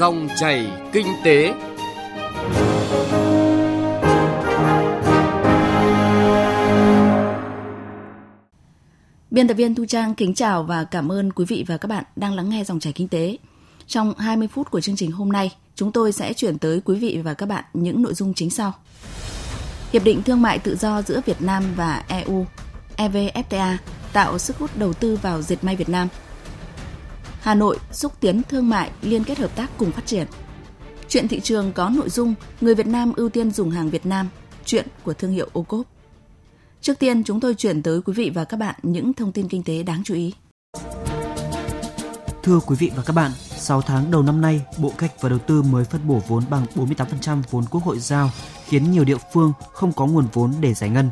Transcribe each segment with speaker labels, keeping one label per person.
Speaker 1: Dòng chảy kinh tế.
Speaker 2: Biên tập viên Thu Trang kính chào và cảm ơn quý vị và các bạn đang lắng nghe dòng chảy kinh tế. Trong 20 phút của chương trình hôm nay, chúng tôi sẽ chuyển tới quý vị và các bạn những nội dung chính sau. Hiệp định Thương mại Tự do giữa Việt Nam và EU, EVFTA, tạo sức hút đầu tư vào dệt may Việt Nam. Hà Nội xúc tiến thương mại liên kết hợp tác cùng phát triển. Chuyện thị trường có nội dung người Việt Nam ưu tiên dùng hàng Việt Nam, chuyện của thương hiệu ô cốp. Trước tiên, chúng tôi chuyển tới quý vị và các bạn những thông tin kinh tế đáng chú ý.
Speaker 3: Thưa quý vị và các bạn, 6 tháng đầu năm nay, Bộ Cách và Đầu tư mới phân bổ vốn bằng 48% vốn Quốc hội giao, khiến nhiều địa phương không có nguồn vốn để giải ngân.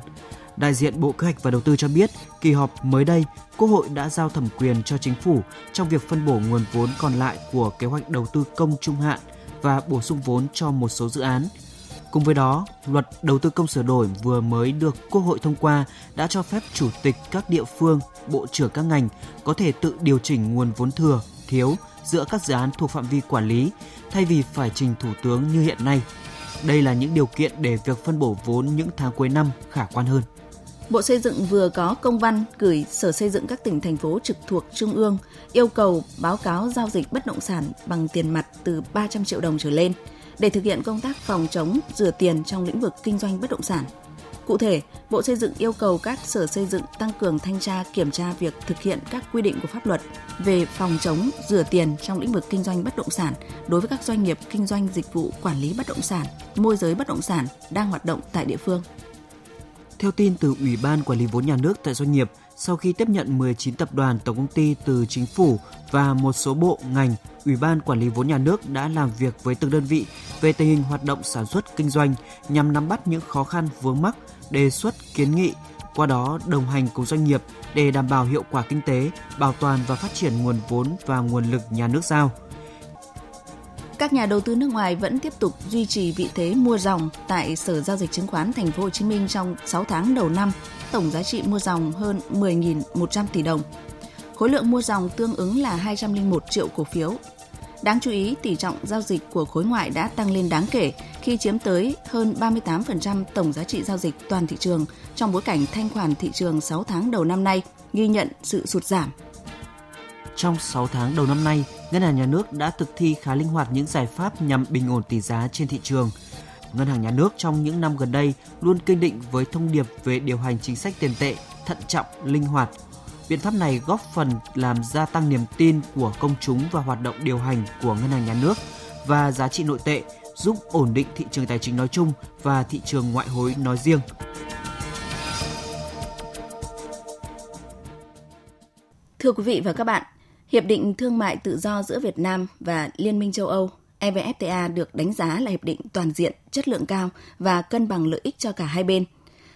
Speaker 3: Đại diện Bộ Kế hoạch và Đầu tư cho biết, kỳ họp mới đây, Quốc hội đã giao thẩm quyền cho chính phủ trong việc phân bổ nguồn vốn còn lại của kế hoạch đầu tư công trung hạn và bổ sung vốn cho một số dự án. Cùng với đó, luật đầu tư công sửa đổi vừa mới được Quốc hội thông qua đã cho phép chủ tịch các địa phương, bộ trưởng các ngành có thể tự điều chỉnh nguồn vốn thừa, thiếu giữa các dự án thuộc phạm vi quản lý thay vì phải trình Thủ tướng như hiện nay. Đây là những điều kiện để việc phân bổ vốn những tháng cuối năm khả quan hơn.
Speaker 2: Bộ Xây dựng vừa có công văn gửi Sở Xây dựng các tỉnh thành phố trực thuộc Trung ương yêu cầu báo cáo giao dịch bất động sản bằng tiền mặt từ 300 triệu đồng trở lên để thực hiện công tác phòng chống rửa tiền trong lĩnh vực kinh doanh bất động sản. Cụ thể, Bộ Xây dựng yêu cầu các sở xây dựng tăng cường thanh tra kiểm tra việc thực hiện các quy định của pháp luật về phòng chống rửa tiền trong lĩnh vực kinh doanh bất động sản đối với các doanh nghiệp kinh doanh dịch vụ quản lý bất động sản, môi giới bất động sản đang hoạt động tại địa phương.
Speaker 3: Theo tin từ Ủy ban Quản lý vốn nhà nước tại doanh nghiệp, sau khi tiếp nhận 19 tập đoàn tổng công ty từ chính phủ và một số bộ ngành, Ủy ban Quản lý vốn nhà nước đã làm việc với từng đơn vị về tình hình hoạt động sản xuất kinh doanh nhằm nắm bắt những khó khăn vướng mắc, đề xuất kiến nghị, qua đó đồng hành cùng doanh nghiệp để đảm bảo hiệu quả kinh tế, bảo toàn và phát triển nguồn vốn và nguồn lực nhà nước giao –
Speaker 2: các nhà đầu tư nước ngoài vẫn tiếp tục duy trì vị thế mua dòng tại Sở giao dịch chứng khoán Thành phố Hồ Chí Minh trong 6 tháng đầu năm, tổng giá trị mua dòng hơn 10.100 tỷ đồng. Khối lượng mua dòng tương ứng là 201 triệu cổ phiếu. Đáng chú ý, tỷ trọng giao dịch của khối ngoại đã tăng lên đáng kể khi chiếm tới hơn 38% tổng giá trị giao dịch toàn thị trường trong bối cảnh thanh khoản thị trường 6 tháng đầu năm nay ghi nhận sự sụt giảm
Speaker 3: trong 6 tháng đầu năm nay, Ngân hàng Nhà nước đã thực thi khá linh hoạt những giải pháp nhằm bình ổn tỷ giá trên thị trường. Ngân hàng Nhà nước trong những năm gần đây luôn kiên định với thông điệp về điều hành chính sách tiền tệ thận trọng, linh hoạt. Biện pháp này góp phần làm gia tăng niềm tin của công chúng và hoạt động điều hành của Ngân hàng Nhà nước và giá trị nội tệ, giúp ổn định thị trường tài chính nói chung và thị trường ngoại hối nói riêng.
Speaker 2: Thưa quý vị và các bạn, Hiệp định Thương mại Tự do giữa Việt Nam và Liên minh châu Âu EVFTA được đánh giá là hiệp định toàn diện, chất lượng cao và cân bằng lợi ích cho cả hai bên.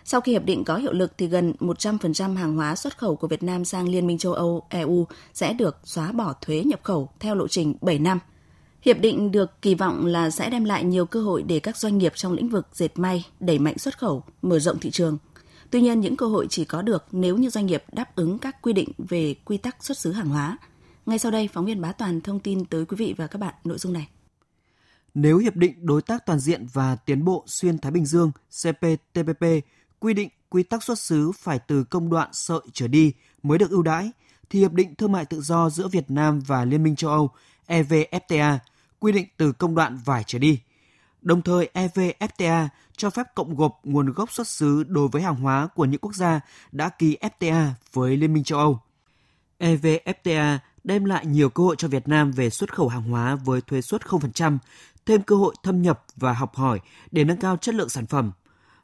Speaker 2: Sau khi hiệp định có hiệu lực thì gần 100% hàng hóa xuất khẩu của Việt Nam sang Liên minh châu Âu EU sẽ được xóa bỏ thuế nhập khẩu theo lộ trình 7 năm. Hiệp định được kỳ vọng là sẽ đem lại nhiều cơ hội để các doanh nghiệp trong lĩnh vực dệt may đẩy mạnh xuất khẩu, mở rộng thị trường – Tuy nhiên, những cơ hội chỉ có được nếu như doanh nghiệp đáp ứng các quy định về quy tắc xuất xứ hàng hóa. Ngay sau đây, phóng viên Bá Toàn thông tin tới quý vị và các bạn nội dung này.
Speaker 3: Nếu Hiệp định Đối tác Toàn diện và Tiến bộ Xuyên Thái Bình Dương CPTPP quy định quy tắc xuất xứ phải từ công đoạn sợi trở đi mới được ưu đãi, thì Hiệp định Thương mại Tự do giữa Việt Nam và Liên minh châu Âu EVFTA quy định từ công đoạn vải trở đi. Đồng thời EVFTA cho phép cộng gộp nguồn gốc xuất xứ đối với hàng hóa của những quốc gia đã ký FTA với Liên minh châu Âu. EVFTA đem lại nhiều cơ hội cho Việt Nam về xuất khẩu hàng hóa với thuế suất 0%, thêm cơ hội thâm nhập và học hỏi để nâng cao chất lượng sản phẩm.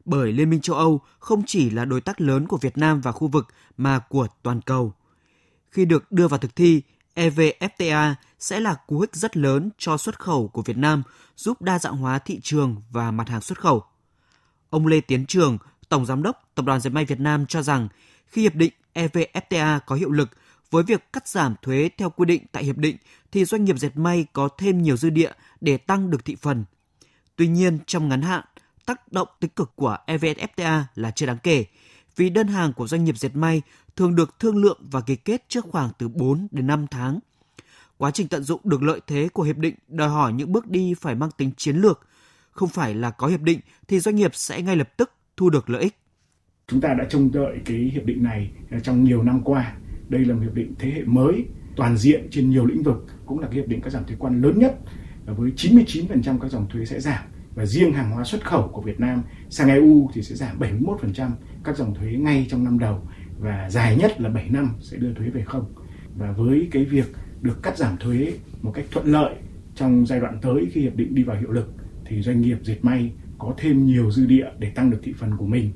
Speaker 3: Bởi Liên minh châu Âu không chỉ là đối tác lớn của Việt Nam và khu vực mà của toàn cầu. Khi được đưa vào thực thi, EVFTA sẽ là cú hích rất lớn cho xuất khẩu của Việt Nam, giúp đa dạng hóa thị trường và mặt hàng xuất khẩu. Ông Lê Tiến Trường, Tổng Giám đốc Tập đoàn Dệt may Việt Nam cho rằng khi hiệp định EVFTA có hiệu lực, với việc cắt giảm thuế theo quy định tại hiệp định thì doanh nghiệp dệt may có thêm nhiều dư địa để tăng được thị phần. Tuy nhiên, trong ngắn hạn, tác động tích cực của EVFTA là chưa đáng kể, vì đơn hàng của doanh nghiệp dệt may thường được thương lượng và ký kết trước khoảng từ 4 đến 5 tháng. Quá trình tận dụng được lợi thế của hiệp định đòi hỏi những bước đi phải mang tính chiến lược, không phải là có hiệp định thì doanh nghiệp sẽ ngay lập tức thu được lợi ích.
Speaker 4: Chúng ta đã trông đợi cái hiệp định này trong nhiều năm qua. Đây là một hiệp định thế hệ mới, toàn diện trên nhiều lĩnh vực, cũng là cái hiệp định các giảm thuế quan lớn nhất với 99% các dòng thuế sẽ giảm và riêng hàng hóa xuất khẩu của Việt Nam sang EU thì sẽ giảm 71% các dòng thuế ngay trong năm đầu và dài nhất là 7 năm sẽ đưa thuế về không. Và với cái việc được cắt giảm thuế một cách thuận lợi trong giai đoạn tới khi hiệp định đi vào hiệu lực thì doanh nghiệp dệt may có thêm nhiều dư địa để tăng được thị phần của mình.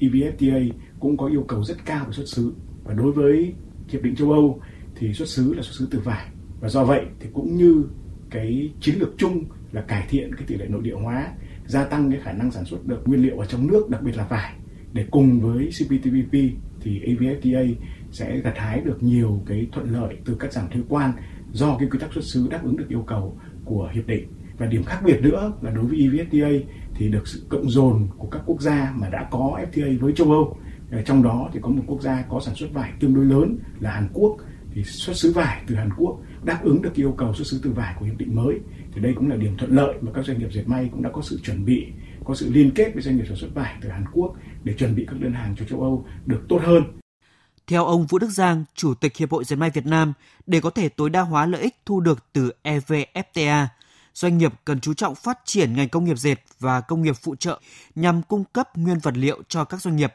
Speaker 4: EVFTA cũng có yêu cầu rất cao về xuất xứ và đối với hiệp định châu Âu thì xuất xứ là xuất xứ từ vải. Và do vậy thì cũng như cái chiến lược chung là cải thiện cái tỷ lệ nội địa hóa, gia tăng cái khả năng sản xuất được nguyên liệu ở trong nước, đặc biệt là vải để cùng với CPTPP thì EVFTA sẽ gặt hái được nhiều cái thuận lợi từ các giảm thuế quan do cái quy tắc xuất xứ đáp ứng được yêu cầu của hiệp định. Và điểm khác biệt nữa là đối với EVFTA thì được sự cộng dồn của các quốc gia mà đã có FTA với châu Âu. Ờ, trong đó thì có một quốc gia có sản xuất vải tương đối lớn là Hàn Quốc thì xuất xứ vải từ Hàn Quốc đáp ứng được yêu cầu xuất xứ từ vải của hiệp định mới thì đây cũng là điểm thuận lợi mà các doanh nghiệp dệt may cũng đã có sự chuẩn bị có sự liên kết với doanh nghiệp sản xuất vải từ Hàn Quốc để chuẩn bị các đơn hàng cho châu Âu được tốt hơn.
Speaker 3: Theo ông Vũ Đức Giang, Chủ tịch Hiệp hội Dệt may Việt Nam, để có thể tối đa hóa lợi ích thu được từ EVFTA, doanh nghiệp cần chú trọng phát triển ngành công nghiệp dệt và công nghiệp phụ trợ nhằm cung cấp nguyên vật liệu cho các doanh nghiệp.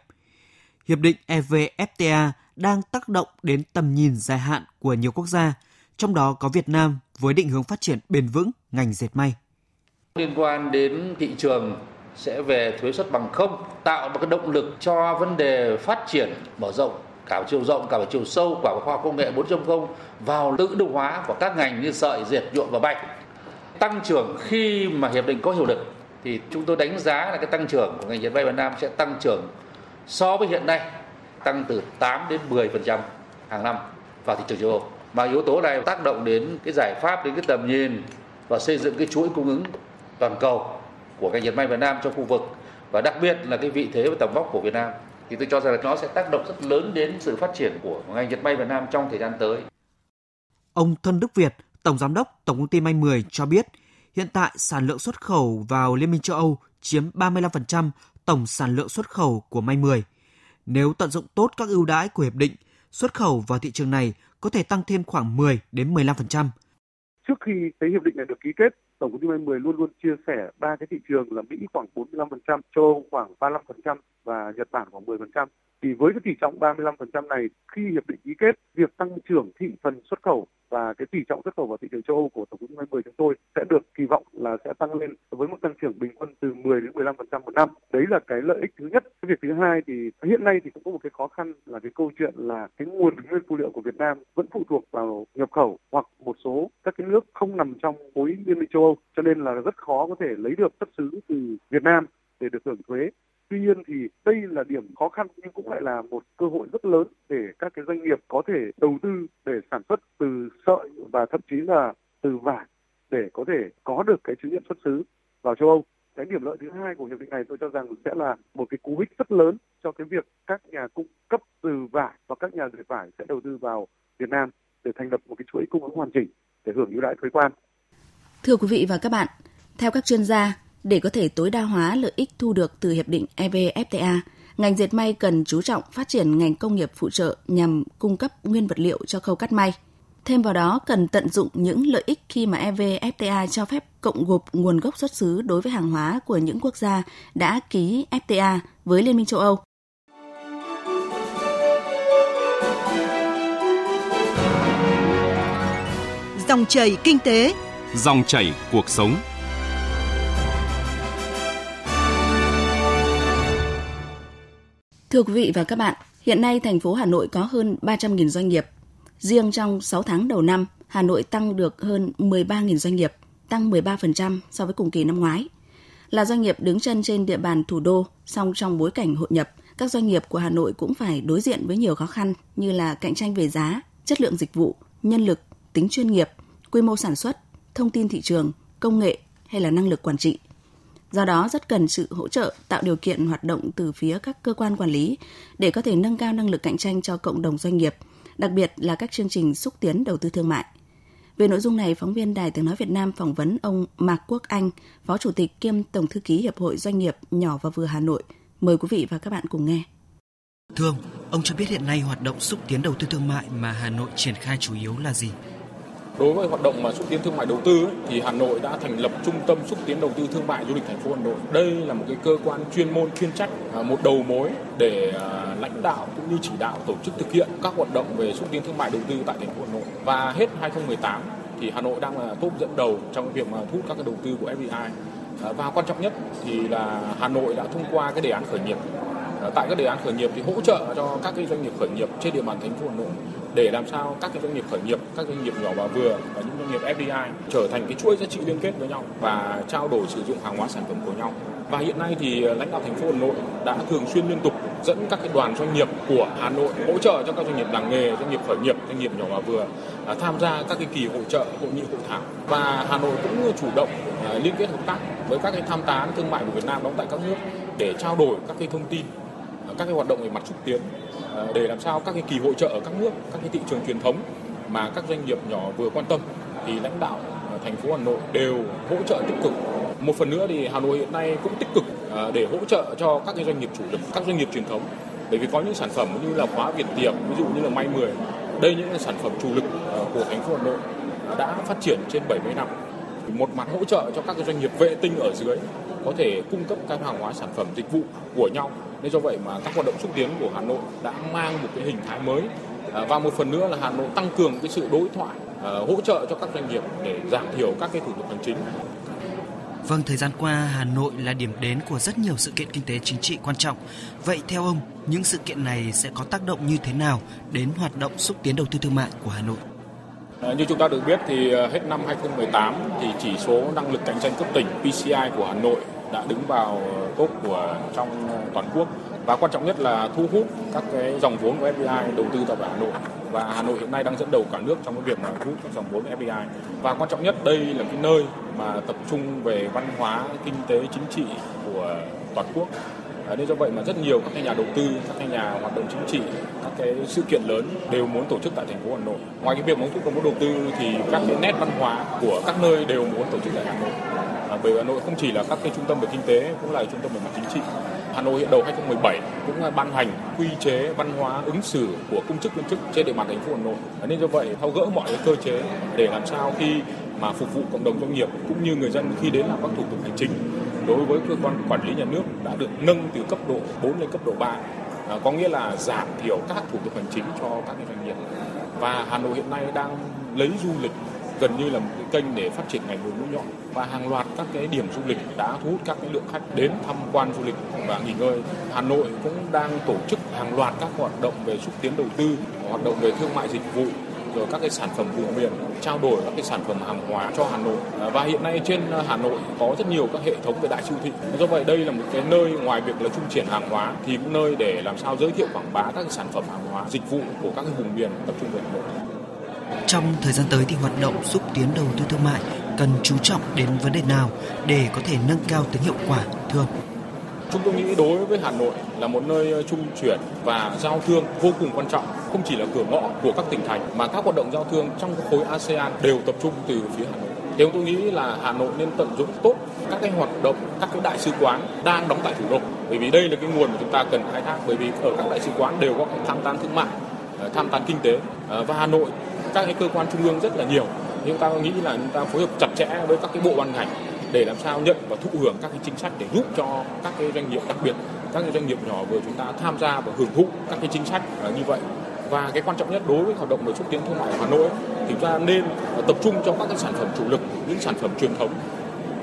Speaker 3: Hiệp định EVFTA đang tác động đến tầm nhìn dài hạn của nhiều quốc gia, trong đó có Việt Nam với định hướng phát triển bền vững ngành dệt may.
Speaker 5: Liên quan đến thị trường sẽ về thuế xuất bằng không, tạo một cái động lực cho vấn đề phát triển mở rộng cả chiều rộng cả chiều sâu của khoa học công nghệ 4.0 vào tự động hóa của các ngành như sợi, dệt, nhuộm và bạch. Tăng trưởng khi mà hiệp định có hiệu lực thì chúng tôi đánh giá là cái tăng trưởng của ngành dệt may Việt Nam sẽ tăng trưởng so với hiện nay tăng từ 8 đến 10% hàng năm vào thị trường châu Âu. Mà yếu tố này tác động đến cái giải pháp đến cái tầm nhìn và xây dựng cái chuỗi cung ứng toàn cầu của ngành dệt may Việt Nam trong khu vực và đặc biệt là cái vị thế và tầm vóc của Việt Nam thì tôi cho rằng là nó sẽ tác động rất lớn đến sự phát triển của ngành dệt may Việt Nam trong thời gian tới.
Speaker 3: Ông Thân Đức Việt, Tổng Giám đốc Tổng công ty May 10 cho biết, hiện tại sản lượng xuất khẩu vào Liên minh châu Âu chiếm 35% tổng sản lượng xuất khẩu của May 10. Nếu tận dụng tốt các ưu đãi của hiệp định, xuất khẩu vào thị trường này có thể tăng thêm khoảng 10 đến 15%.
Speaker 6: Trước khi cái hiệp định này được ký kết, Tổng công ty May 10 luôn luôn chia sẻ ba cái thị trường là Mỹ khoảng 45%, châu Âu khoảng 35% và Nhật Bản khoảng 10%. Thì với cái tỷ trọng 35% này, khi hiệp định ký kết, việc tăng trưởng thị phần xuất khẩu và cái tỷ trọng xuất khẩu vào thị trường châu Âu của tổng cục 20 chúng tôi sẽ được kỳ vọng là sẽ tăng lên với mức tăng trưởng bình quân từ 10 đến 15% một năm. Đấy là cái lợi ích thứ nhất. Cái việc thứ hai thì hiện nay thì cũng có một cái khó khăn là cái câu chuyện là cái nguồn nguyên phụ liệu của Việt Nam vẫn phụ thuộc vào nhập khẩu hoặc một số các cái nước không nằm trong khối liên minh châu Âu cho nên là rất khó có thể lấy được xuất xứ từ Việt Nam để được hưởng thuế Tuy nhiên thì đây là điểm khó khăn nhưng cũng lại là một cơ hội rất lớn để các cái doanh nghiệp có thể đầu tư để sản xuất từ sợi và thậm chí là từ vải để có thể có được cái chứng nhận xuất xứ vào châu Âu. Cái điểm lợi thứ hai của hiệp định này tôi cho rằng sẽ là một cái cú hích rất lớn cho cái việc các nhà cung cấp từ vải và các nhà dệt vải sẽ đầu tư vào Việt Nam để thành lập một cái chuỗi cung ứng hoàn chỉnh để hưởng ưu đãi thuế quan.
Speaker 2: Thưa quý vị và các bạn, theo các chuyên gia, để có thể tối đa hóa lợi ích thu được từ hiệp định EVFTA, ngành dệt may cần chú trọng phát triển ngành công nghiệp phụ trợ nhằm cung cấp nguyên vật liệu cho khâu cắt may. Thêm vào đó, cần tận dụng những lợi ích khi mà EVFTA cho phép cộng gộp nguồn gốc xuất xứ đối với hàng hóa của những quốc gia đã ký FTA với Liên minh châu Âu.
Speaker 7: Dòng chảy kinh tế,
Speaker 1: dòng chảy cuộc sống.
Speaker 2: Thưa quý vị và các bạn, hiện nay thành phố Hà Nội có hơn 300.000 doanh nghiệp. Riêng trong 6 tháng đầu năm, Hà Nội tăng được hơn 13.000 doanh nghiệp, tăng 13% so với cùng kỳ năm ngoái. Là doanh nghiệp đứng chân trên địa bàn thủ đô, song trong bối cảnh hội nhập, các doanh nghiệp của Hà Nội cũng phải đối diện với nhiều khó khăn như là cạnh tranh về giá, chất lượng dịch vụ, nhân lực, tính chuyên nghiệp, quy mô sản xuất, thông tin thị trường, công nghệ hay là năng lực quản trị – Do đó rất cần sự hỗ trợ tạo điều kiện hoạt động từ phía các cơ quan quản lý để có thể nâng cao năng lực cạnh tranh cho cộng đồng doanh nghiệp, đặc biệt là các chương trình xúc tiến đầu tư thương mại. Về nội dung này, phóng viên Đài Tiếng Nói Việt Nam phỏng vấn ông Mạc Quốc Anh, Phó Chủ tịch kiêm Tổng Thư ký Hiệp hội Doanh nghiệp nhỏ và vừa Hà Nội. Mời quý vị và các bạn cùng nghe.
Speaker 3: Thưa ông, ông cho biết hiện nay hoạt động xúc tiến đầu tư thương mại mà Hà Nội triển khai chủ yếu là gì?
Speaker 8: Đối với hoạt động mà xúc tiến thương mại đầu tư ấy, thì Hà Nội đã thành lập trung tâm xúc tiến đầu tư thương mại du lịch thành phố Hà Nội. Đây là một cái cơ quan chuyên môn chuyên trách, à, một đầu mối để à, lãnh đạo cũng như chỉ đạo tổ chức thực hiện các hoạt động về xúc tiến thương mại đầu tư tại thành phố Hà Nội. Và hết 2018 thì Hà Nội đang là top dẫn đầu trong việc mà thu hút các cái đầu tư của FDI. À, và quan trọng nhất thì là Hà Nội đã thông qua cái đề án khởi nghiệp tại các đề án khởi nghiệp thì hỗ trợ cho các cái doanh nghiệp khởi nghiệp trên địa bàn thành phố Hà Nội để làm sao các cái doanh nghiệp khởi nghiệp, các doanh nghiệp nhỏ và vừa và những doanh nghiệp FDI trở thành cái chuỗi giá trị liên kết với nhau và trao đổi sử dụng hàng hóa sản phẩm của nhau. Và hiện nay thì lãnh đạo thành phố Hà Nội đã thường xuyên liên tục dẫn các cái đoàn doanh nghiệp của Hà Nội hỗ trợ cho các doanh nghiệp làng nghề, doanh nghiệp khởi nghiệp, doanh nghiệp nhỏ và vừa à, tham gia các cái kỳ hội trợ, hội nghị hội thảo. Và Hà Nội cũng chủ động à, liên kết hợp tác với các cái tham tán thương mại của Việt Nam đóng tại các nước để trao đổi các cái thông tin các cái hoạt động về mặt xúc tiến ờ, để làm sao các cái kỳ hội trợ ở các nước, các cái thị trường truyền thống mà các doanh nghiệp nhỏ vừa quan tâm thì lãnh đạo ờ, thành phố Hà Nội đều hỗ trợ tích cực. Một phần nữa thì Hà Nội hiện nay cũng tích cực ờ, để hỗ trợ cho các cái doanh nghiệp chủ lực, các doanh nghiệp truyền thống. Bởi vì có những sản phẩm như là khóa Việt tiệp, ví dụ như là may 10, đây những sản phẩm chủ lực của thành phố Hà Nội đã phát triển trên 70 năm. Một mặt hỗ trợ cho các cái doanh nghiệp vệ tinh ở dưới có thể cung cấp các hàng hóa sản phẩm dịch vụ của nhau nên do vậy mà các hoạt động xúc tiến của Hà Nội đã mang một cái hình thái mới à, và một phần nữa là Hà Nội tăng cường cái sự đối thoại à, hỗ trợ cho các doanh nghiệp để giảm thiểu các cái thủ tục hành chính.
Speaker 3: Vâng, thời gian qua Hà Nội là điểm đến của rất nhiều sự kiện kinh tế chính trị quan trọng. Vậy theo ông, những sự kiện này sẽ có tác động như thế nào đến hoạt động xúc tiến đầu tư thương mại của Hà Nội?
Speaker 8: À, như chúng ta được biết thì hết năm 2018 thì chỉ số năng lực cạnh tranh cấp tỉnh PCI của Hà Nội đã đứng vào top của trong toàn quốc và quan trọng nhất là thu hút các cái dòng vốn của FDI đầu tư tại Hà Nội và Hà Nội hiện nay đang dẫn đầu cả nước trong cái việc mà thu hút các dòng vốn FDI và quan trọng nhất đây là cái nơi mà tập trung về văn hóa kinh tế chính trị của toàn quốc À, nên do vậy mà rất nhiều các cái nhà đầu tư, các cái nhà hoạt động chính trị, các cái sự kiện lớn đều muốn tổ chức tại thành phố Hà Nội. Ngoài cái việc muốn thúc muốn đầu tư thì các cái nét văn hóa của các nơi đều muốn tổ chức tại Hà Nội. Bởi Hà Nội không chỉ là các cái trung tâm về kinh tế cũng là trung tâm về mặt chính trị. Hà Nội hiện đầu 2017 cũng ban hành quy chế văn hóa ứng xử của công chức viên chức trên địa bàn thành phố Hà Nội. Nên do vậy thao gỡ mọi cái cơ chế để làm sao khi mà phục vụ cộng đồng doanh nghiệp cũng như người dân khi đến làm các thủ tục hành chính đối với cơ quan quản lý nhà nước đã được nâng từ cấp độ 4 lên cấp độ 3 à, có nghĩa là giảm thiểu các thủ tục hành chính cho các doanh nghiệp và Hà Nội hiện nay đang lấy du lịch gần như là một cái kênh để phát triển ngành mũi mũi nhọn. Và hàng loạt các cái điểm du lịch đã thu hút các cái lượng khách đến tham quan du lịch và nghỉ ngơi. Hà Nội cũng đang tổ chức hàng loạt các hoạt động về xúc tiến đầu tư, hoạt động về thương mại dịch vụ rồi các cái sản phẩm vùng miền trao đổi các cái sản phẩm hàng hóa cho Hà Nội. À, và hiện nay trên à, Hà Nội có rất nhiều các hệ thống về đại siêu thị. Do vậy đây là một cái nơi ngoài việc là trung chuyển hàng hóa thì cũng nơi để làm sao giới thiệu quảng bá các cái sản phẩm hàng hóa dịch vụ của các cái vùng miền tập trung về Hà Nội
Speaker 3: trong thời gian tới thì hoạt động xúc tiến đầu tư thương mại cần chú trọng đến vấn đề nào để có thể nâng cao tính hiệu quả thưa ông?
Speaker 8: Chúng tôi nghĩ đối với Hà Nội là một nơi ờ, trung chuyển và giao thương vô cùng quan trọng, không chỉ là cửa ngõ của các tỉnh thành mà các hoạt động giao thương trong khối ASEAN đều tập trung từ phía Hà Nội. Theo tôi nghĩ là Hà Nội nên tận dụng tốt các cái hoạt động, các cái đại sứ quán đang đóng tại thủ đô. Bởi vì đây là cái nguồn mà chúng ta cần khai thác bởi vì ở các đại sứ quán đều có tham tán thương mại, ờ, tham tán kinh tế ờ, và Hà Nội các cái cơ quan trung ương rất là nhiều. Nhưng ta nghĩ là chúng ta phối hợp chặt chẽ với các cái bộ ban ngành để làm sao nhận và thụ hưởng các cái chính sách để giúp cho các cái doanh nghiệp đặc biệt, các cái doanh nghiệp nhỏ vừa chúng ta tham gia và hưởng thụ các cái chính sách như vậy. Và cái quan trọng nhất đối với hoạt động về xúc tiến thương mại ở Hà Nội thì chúng ta nên tập trung cho các cái sản phẩm chủ lực, những sản phẩm truyền thống.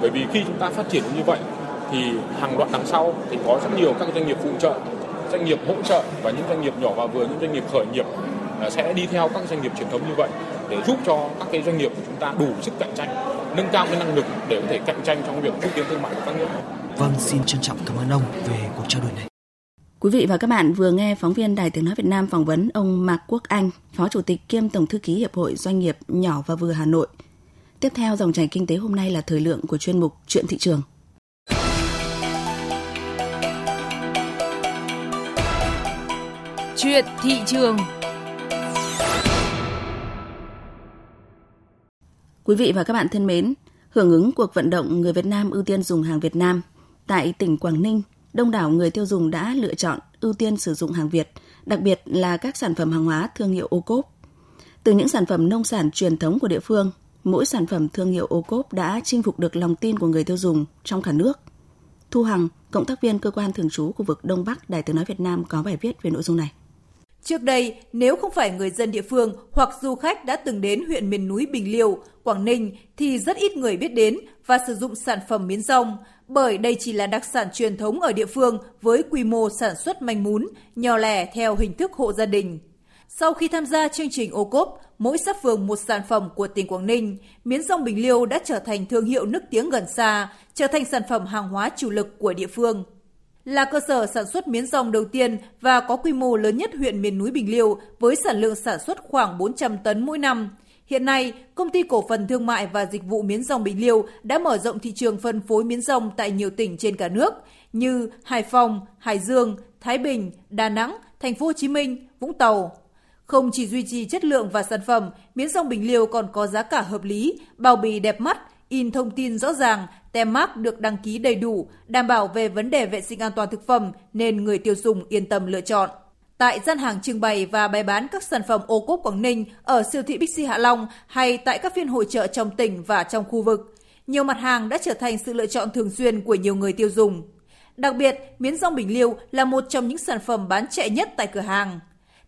Speaker 8: Bởi vì khi chúng ta phát triển như vậy thì hàng loạt đằng sau thì có rất nhiều các doanh nghiệp phụ trợ, doanh nghiệp hỗ trợ và những doanh nghiệp nhỏ và vừa, những doanh nghiệp khởi nghiệp sẽ đi theo các doanh nghiệp truyền thống như vậy để giúp cho các cái doanh nghiệp của chúng ta đủ sức cạnh tranh, nâng cao cái năng lực để có thể cạnh tranh trong việc xúc tiến thương mại của các nước.
Speaker 3: Vâng, xin trân trọng cảm ơn ông về cuộc trao đổi này.
Speaker 2: Quý vị và các bạn vừa nghe phóng viên Đài Tiếng Nói Việt Nam phỏng vấn ông Mạc Quốc Anh, Phó Chủ tịch kiêm Tổng Thư ký Hiệp hội Doanh nghiệp nhỏ và vừa Hà Nội. Tiếp theo dòng chảy kinh tế hôm nay là thời lượng của chuyên mục Chuyện thị trường.
Speaker 7: Chuyện thị trường
Speaker 2: Quý vị và các bạn thân mến, hưởng ứng cuộc vận động người Việt Nam ưu tiên dùng hàng Việt Nam, tại tỉnh Quảng Ninh, đông đảo người tiêu dùng đã lựa chọn ưu tiên sử dụng hàng Việt, đặc biệt là các sản phẩm hàng hóa thương hiệu ô cốp. Từ những sản phẩm nông sản truyền thống của địa phương, mỗi sản phẩm thương hiệu ô cốp đã chinh phục được lòng tin của người tiêu dùng trong cả nước. Thu Hằng, cộng tác viên cơ quan thường trú khu vực Đông Bắc Đài tiếng nói Việt Nam có bài viết về nội dung này.
Speaker 9: Trước đây, nếu không phải người dân địa phương hoặc du khách đã từng đến huyện miền núi Bình Liêu, Quảng Ninh thì rất ít người biết đến và sử dụng sản phẩm miến rong, bởi đây chỉ là đặc sản truyền thống ở địa phương với quy mô sản xuất manh mún, nhỏ lẻ theo hình thức hộ gia đình. Sau khi tham gia chương trình ô cốp, mỗi xã phường một sản phẩm của tỉnh Quảng Ninh, miến rong Bình Liêu đã trở thành thương hiệu nức tiếng gần xa, trở thành sản phẩm hàng hóa chủ lực của địa phương. Là cơ sở sản xuất miến rong đầu tiên và có quy mô lớn nhất huyện miền núi Bình Liêu với sản lượng sản xuất khoảng 400 tấn mỗi năm. Hiện nay, công ty cổ phần thương mại và dịch vụ miến rong Bình Liêu đã mở rộng thị trường phân phối miến rong tại nhiều tỉnh trên cả nước như Hải Phòng, Hải Dương, Thái Bình, Đà Nẵng, Thành phố Hồ Chí Minh, Vũng Tàu. Không chỉ duy trì chất lượng và sản phẩm, miến rong Bình Liêu còn có giá cả hợp lý, bao bì đẹp mắt, in thông tin rõ ràng, tem mác được đăng ký đầy đủ, đảm bảo về vấn đề vệ sinh an toàn thực phẩm nên người tiêu dùng yên tâm lựa chọn. Tại gian hàng trưng bày và bày bán các sản phẩm ô cốp Quảng Ninh ở siêu thị Bixi Hạ Long hay tại các phiên hội trợ trong tỉnh và trong khu vực, nhiều mặt hàng đã trở thành sự lựa chọn thường xuyên của nhiều người tiêu dùng. Đặc biệt, miến rong Bình Liêu là một trong những sản phẩm bán chạy nhất tại cửa hàng.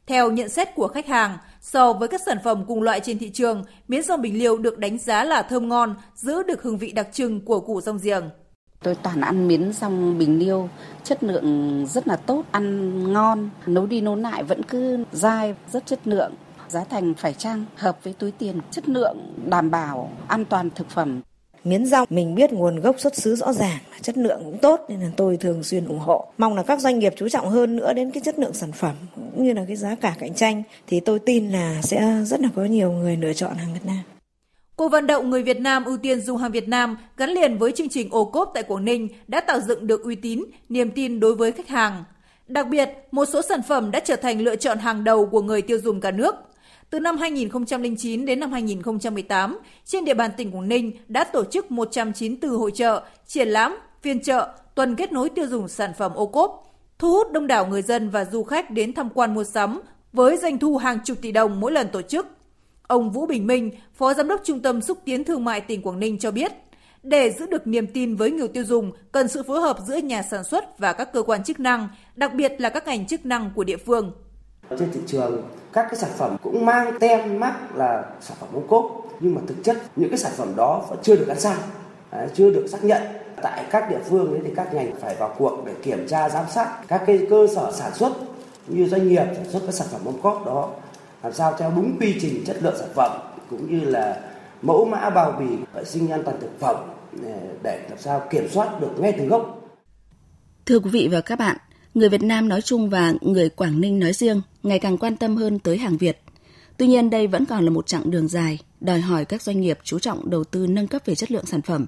Speaker 9: Theo nhận xét của khách hàng, so với các sản phẩm cùng loại trên thị trường, miến rong Bình Liêu được đánh giá là thơm ngon, giữ được hương vị đặc trưng của củ rong giềng.
Speaker 10: Tôi toàn ăn miến rong Bình Liêu, chất lượng rất là tốt, ăn ngon, nấu đi nấu lại vẫn cứ dai, rất chất lượng. Giá thành phải chăng, hợp với túi tiền, chất lượng đảm bảo, an toàn thực phẩm
Speaker 11: miến rong mình biết nguồn gốc xuất xứ rõ ràng chất lượng cũng tốt nên là tôi thường xuyên ủng hộ mong là các doanh nghiệp chú trọng hơn nữa đến cái chất lượng sản phẩm cũng như là cái giá cả cạnh tranh thì tôi tin là sẽ rất là có nhiều người lựa chọn hàng Việt Nam.
Speaker 9: Cuộc vận động người Việt Nam ưu tiên dùng hàng Việt Nam gắn liền với chương trình ô cốp tại Quảng Ninh đã tạo dựng được uy tín, niềm tin đối với khách hàng. Đặc biệt, một số sản phẩm đã trở thành lựa chọn hàng đầu của người tiêu dùng cả nước – từ năm 2009 đến năm 2018, trên địa bàn tỉnh Quảng Ninh đã tổ chức 194 hội trợ, triển lãm, phiên trợ, tuần kết nối tiêu dùng sản phẩm ô cốp, thu hút đông đảo người dân và du khách đến tham quan mua sắm với doanh thu hàng chục tỷ đồng mỗi lần tổ chức. Ông Vũ Bình Minh, Phó Giám đốc Trung tâm Xúc tiến Thương mại tỉnh Quảng Ninh cho biết, để giữ được niềm tin với người tiêu dùng, cần sự phối hợp giữa nhà sản xuất và các cơ quan chức năng, đặc biệt là các ngành chức năng của địa phương.
Speaker 12: Trên thị trường, các cái sản phẩm cũng mang tem mắc là sản phẩm ô cốp, nhưng mà thực chất những cái sản phẩm đó vẫn chưa được gắn sao, à, chưa được xác nhận. Tại các địa phương đấy thì các ngành phải vào cuộc để kiểm tra giám sát các cái cơ sở sản xuất như doanh nghiệp sản xuất các sản phẩm ô cốp đó làm sao theo đúng quy trình chất lượng sản phẩm cũng như là mẫu mã bao bì vệ sinh an toàn thực phẩm ờ, để làm sao kiểm soát được ngay từ gốc.
Speaker 2: Thưa quý vị và các bạn, người Việt Nam nói chung và người Quảng Ninh nói riêng ngày càng quan tâm hơn tới hàng Việt. Tuy nhiên đây vẫn còn là một chặng đường dài, đòi hỏi các doanh nghiệp chú trọng đầu tư nâng cấp về chất lượng sản phẩm.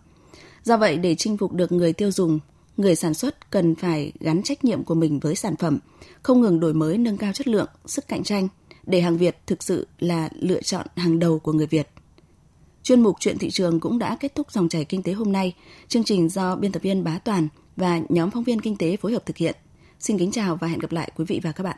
Speaker 2: Do vậy, để chinh phục được người tiêu dùng, người sản xuất cần phải gắn trách nhiệm của mình với sản phẩm, không ngừng đổi mới nâng cao chất lượng, sức cạnh tranh, để hàng Việt thực sự là lựa chọn hàng đầu của người Việt. Chuyên mục Chuyện thị trường cũng đã kết thúc dòng chảy kinh tế hôm nay. Chương trình do biên tập viên Bá Toàn và nhóm phóng viên kinh tế phối hợp thực hiện. Xin kính chào và hẹn gặp lại quý vị và các bạn.